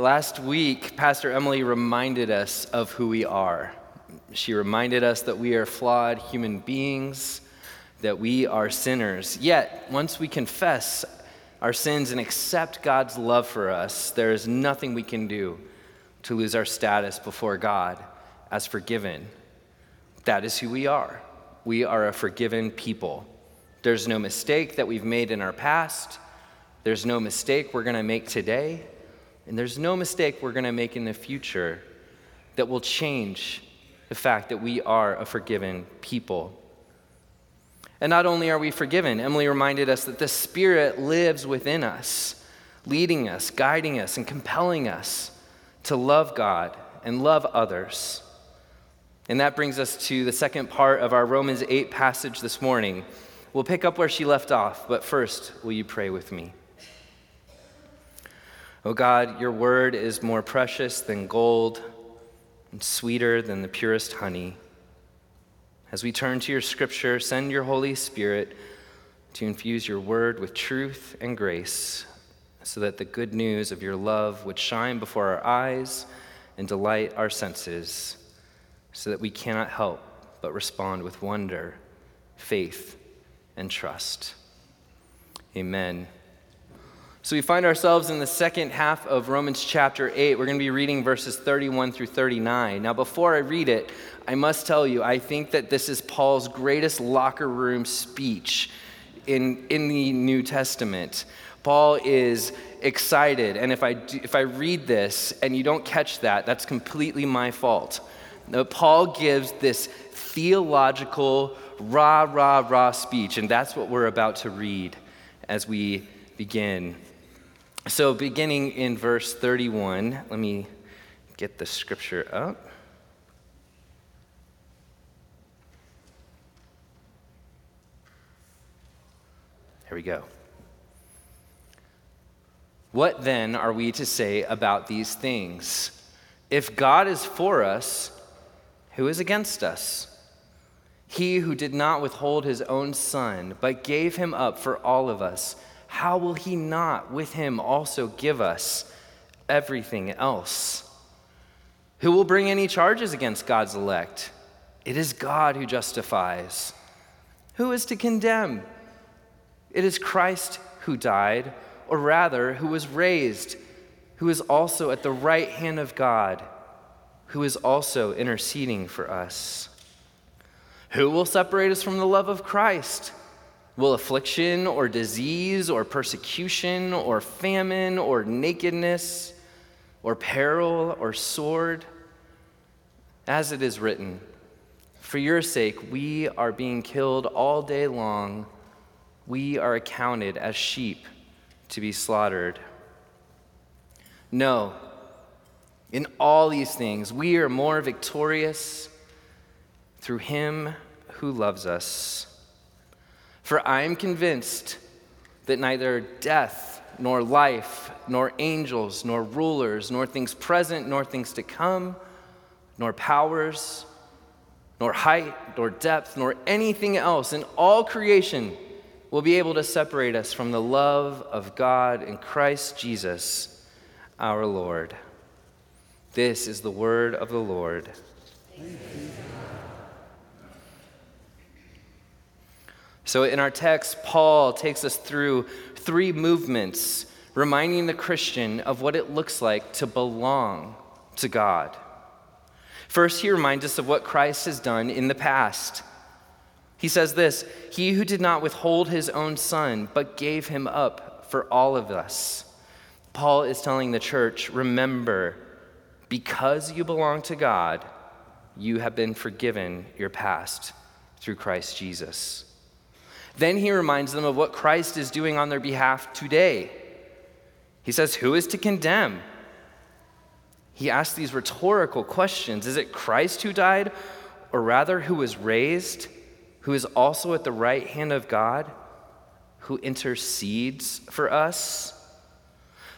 Last week, Pastor Emily reminded us of who we are. She reminded us that we are flawed human beings, that we are sinners. Yet, once we confess our sins and accept God's love for us, there is nothing we can do to lose our status before God as forgiven. That is who we are. We are a forgiven people. There's no mistake that we've made in our past. There's no mistake we're going to make today. And there's no mistake we're going to make in the future that will change the fact that we are a forgiven people. And not only are we forgiven, Emily reminded us that the Spirit lives within us, leading us, guiding us, and compelling us to love God and love others. And that brings us to the second part of our Romans 8 passage this morning. We'll pick up where she left off, but first, will you pray with me? Oh God, your word is more precious than gold and sweeter than the purest honey. As we turn to your scripture, send your Holy Spirit to infuse your word with truth and grace so that the good news of your love would shine before our eyes and delight our senses, so that we cannot help but respond with wonder, faith, and trust. Amen. So we find ourselves in the second half of Romans chapter 8. We're going to be reading verses 31 through 39. Now, before I read it, I must tell you, I think that this is Paul's greatest locker room speech in, in the New Testament. Paul is excited, and if I, do, if I read this and you don't catch that, that's completely my fault. Now, Paul gives this theological, rah, rah, rah speech, and that's what we're about to read as we begin. So, beginning in verse 31, let me get the scripture up. Here we go. What then are we to say about these things? If God is for us, who is against us? He who did not withhold his own son, but gave him up for all of us how will he not with him also give us everything else? Who will bring any charges against God's elect? It is God who justifies. Who is to condemn? It is Christ who died, or rather, who was raised, who is also at the right hand of God, who is also interceding for us. Who will separate us from the love of Christ? Will affliction or disease or persecution or famine or nakedness or peril or sword? As it is written, For your sake we are being killed all day long. We are accounted as sheep to be slaughtered. No, in all these things we are more victorious through him who loves us. For I am convinced that neither death, nor life, nor angels, nor rulers, nor things present, nor things to come, nor powers, nor height, nor depth, nor anything else in all creation will be able to separate us from the love of God in Christ Jesus our Lord. This is the word of the Lord. So, in our text, Paul takes us through three movements, reminding the Christian of what it looks like to belong to God. First, he reminds us of what Christ has done in the past. He says this He who did not withhold his own son, but gave him up for all of us. Paul is telling the church remember, because you belong to God, you have been forgiven your past through Christ Jesus. Then he reminds them of what Christ is doing on their behalf today. He says, Who is to condemn? He asks these rhetorical questions Is it Christ who died, or rather who was raised, who is also at the right hand of God, who intercedes for us?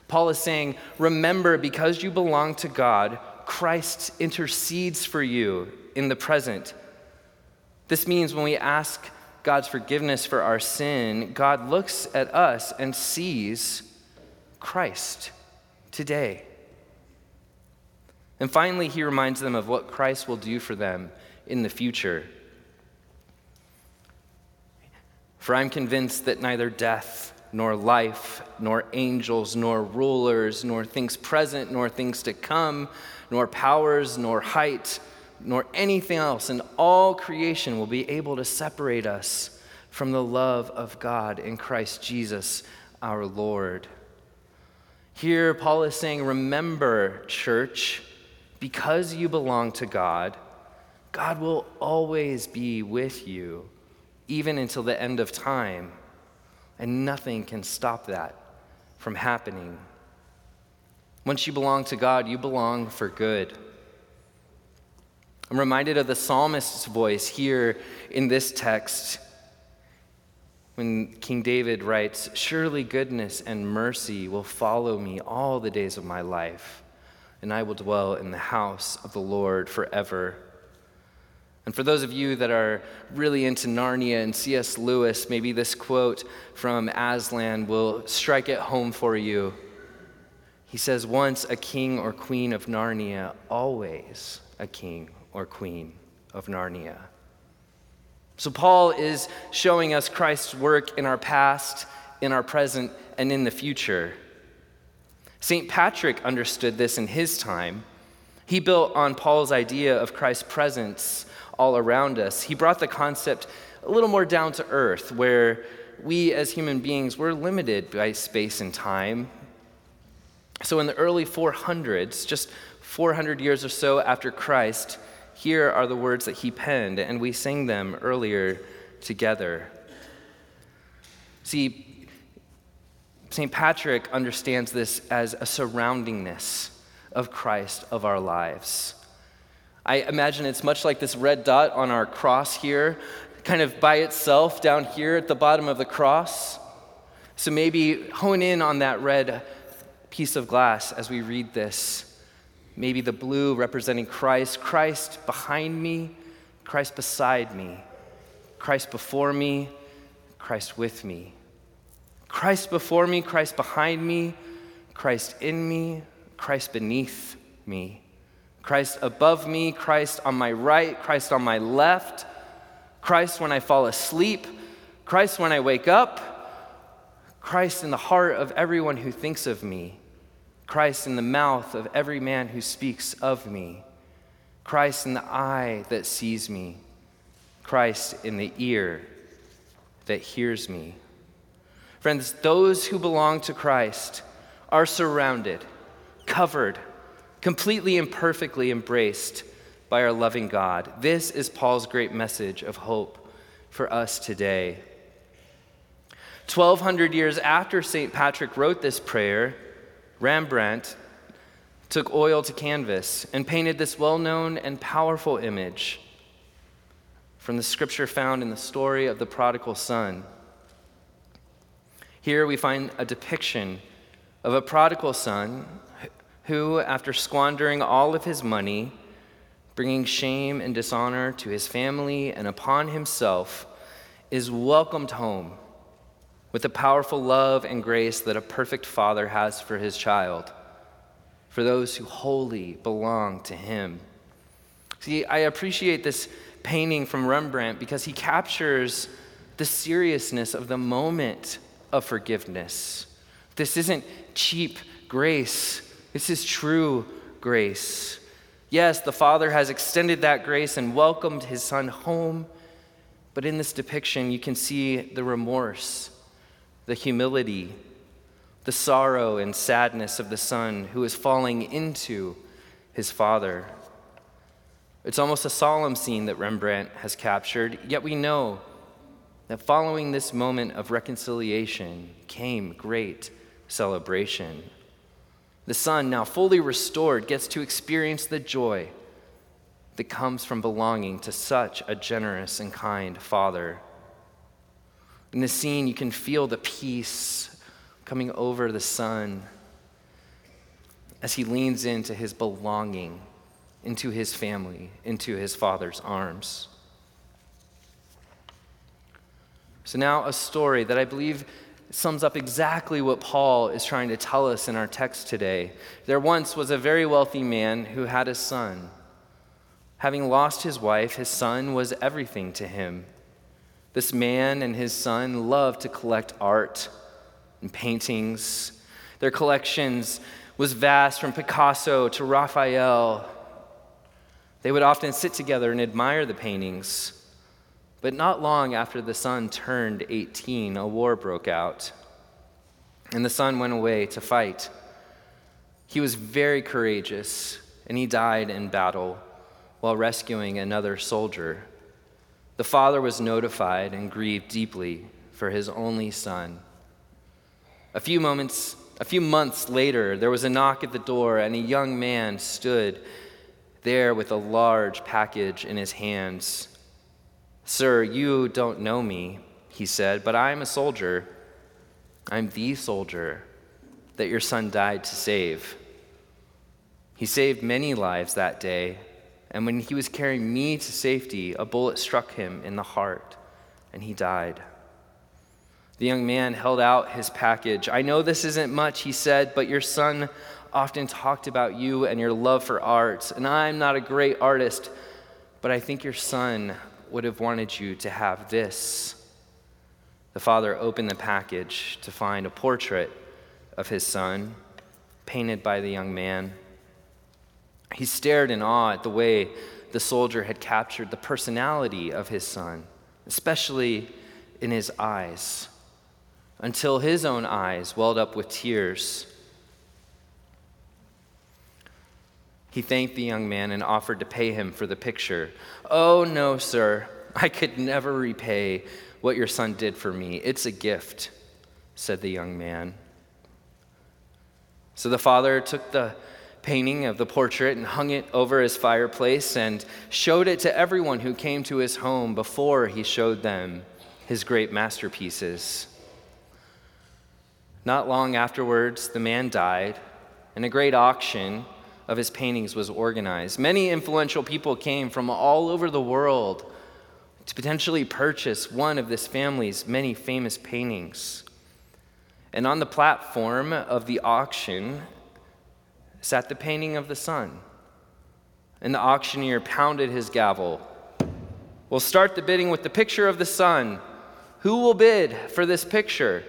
Paul is saying, Remember, because you belong to God, Christ intercedes for you in the present. This means when we ask God's forgiveness for our sin, God looks at us and sees Christ today. And finally, he reminds them of what Christ will do for them in the future. For I'm convinced that neither death, nor life, nor angels, nor rulers, nor things present, nor things to come, nor powers, nor height, nor anything else in all creation will be able to separate us from the love of God in Christ Jesus our Lord. Here, Paul is saying, Remember, church, because you belong to God, God will always be with you, even until the end of time. And nothing can stop that from happening. Once you belong to God, you belong for good. I'm reminded of the psalmist's voice here in this text when King David writes, Surely goodness and mercy will follow me all the days of my life, and I will dwell in the house of the Lord forever. And for those of you that are really into Narnia and C.S. Lewis, maybe this quote from Aslan will strike it home for you. He says, Once a king or queen of Narnia, always a king or queen of Narnia. So, Paul is showing us Christ's work in our past, in our present, and in the future. St. Patrick understood this in his time. He built on Paul's idea of Christ's presence all around us. He brought the concept a little more down to earth, where we as human beings were limited by space and time. So, in the early 400s, just 400 years or so after Christ, here are the words that he penned, and we sang them earlier together. See, St. Patrick understands this as a surroundingness of Christ of our lives. I imagine it's much like this red dot on our cross here, kind of by itself down here at the bottom of the cross. So maybe hone in on that red piece of glass as we read this Maybe the blue representing Christ, Christ behind me, Christ beside me, Christ before me, Christ with me. Christ before me, Christ behind me, Christ in me, Christ beneath me. Christ above me, Christ on my right, Christ on my left, Christ when I fall asleep, Christ when I wake up, Christ in the heart of everyone who thinks of me. Christ in the mouth of every man who speaks of me, Christ in the eye that sees me, Christ in the ear that hears me. Friends, those who belong to Christ are surrounded, covered, completely and perfectly embraced by our loving God. This is Paul's great message of hope for us today. 1,200 years after St. Patrick wrote this prayer, Rembrandt took oil to canvas and painted this well known and powerful image from the scripture found in the story of the prodigal son. Here we find a depiction of a prodigal son who, after squandering all of his money, bringing shame and dishonor to his family and upon himself, is welcomed home with the powerful love and grace that a perfect father has for his child, for those who wholly belong to him. See, I appreciate this painting from Rembrandt because he captures the seriousness of the moment of forgiveness. This isn't cheap grace, this is true grace. Yes, the Father has extended that grace and welcomed his Son home, but in this depiction, you can see the remorse the humility, the sorrow and sadness of the son who is falling into his father. It's almost a solemn scene that Rembrandt has captured, yet we know that following this moment of reconciliation came great celebration. The son, now fully restored, gets to experience the joy that comes from belonging to such a generous and kind father. In this scene, you can feel the peace coming over the son as he leans into his belonging, into his family, into his father's arms. So, now a story that I believe sums up exactly what Paul is trying to tell us in our text today. There once was a very wealthy man who had a son. Having lost his wife, his son was everything to him. This man and his son loved to collect art and paintings. Their collections was vast from Picasso to Raphael. They would often sit together and admire the paintings. But not long after the son turned 18, a war broke out, and the son went away to fight. He was very courageous, and he died in battle while rescuing another soldier. The father was notified and grieved deeply for his only son. A few moments, a few months later, there was a knock at the door, and a young man stood there with a large package in his hands. Sir, you don't know me, he said, but I'm a soldier. I'm the soldier that your son died to save. He saved many lives that day, and when he was carrying me to safety, a bullet struck him in the heart, and he died. The young man held out his package. I know this isn't much, he said, but your son often talked about you and your love for art, and I'm not a great artist, but I think your son would have wanted you to have this. The father opened the package to find a portrait of his son, painted by the young man. He stared in awe at the way the soldier had captured the personality of his son, especially in his eyes, until his own eyes welled up with tears. He thanked the young man and offered to pay him for the picture. Oh, no, sir. I could never repay what your son did for me. It's a gift, said the young man. So the father took the painting of the portrait and hung it over his fireplace and showed it to everyone who came to his home before he showed them his great masterpieces. Not long afterwards, the man died, and a great auction of his paintings was organized. Many influential people came from all over the world to potentially purchase one of this family's many famous paintings. And on the platform of the auction sat the painting of the son. And the auctioneer pounded his gavel. We'll start the bidding with the picture of the son. Who will bid for this picture?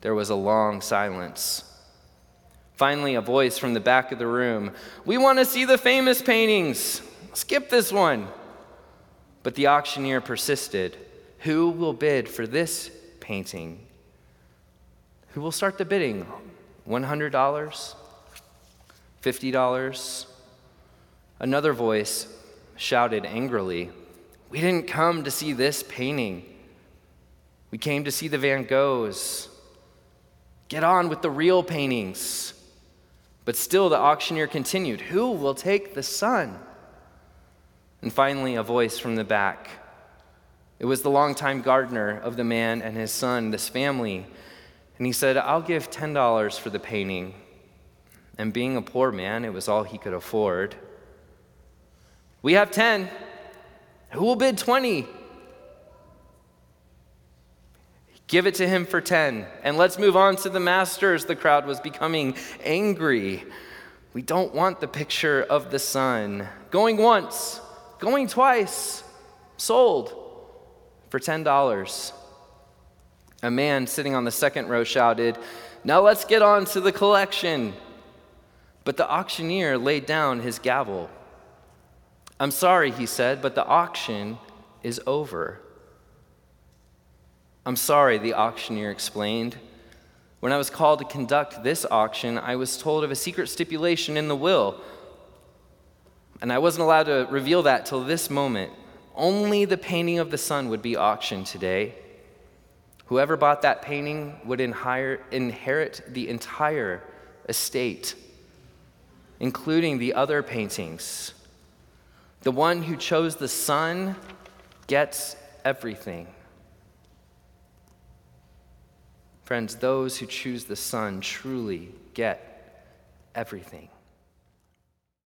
There was a long silence. Finally, a voice from the back of the room We want to see the famous paintings. Skip this one. But the auctioneer persisted Who will bid for this painting? Who will start the bidding? $100? $50? Another voice shouted angrily We didn't come to see this painting. We came to see the Van Goghs. Get on with the real paintings. But still, the auctioneer continued, Who will take the son? And finally, a voice from the back. It was the longtime gardener of the man and his son, this family. And he said, I'll give $10 for the painting. And being a poor man, it was all he could afford. We have 10. Who will bid 20? Give it to him for 10. And let's move on to the masters. The crowd was becoming angry. We don't want the picture of the son. Going once, going twice, sold for $10. A man sitting on the second row shouted, Now let's get on to the collection. But the auctioneer laid down his gavel. I'm sorry, he said, but the auction is over. I'm sorry, the auctioneer explained. When I was called to conduct this auction, I was told of a secret stipulation in the will. And I wasn't allowed to reveal that till this moment. Only the painting of the son would be auctioned today. Whoever bought that painting would inherit the entire estate, including the other paintings. The one who chose the son gets everything. Friends, those who choose the son truly get everything.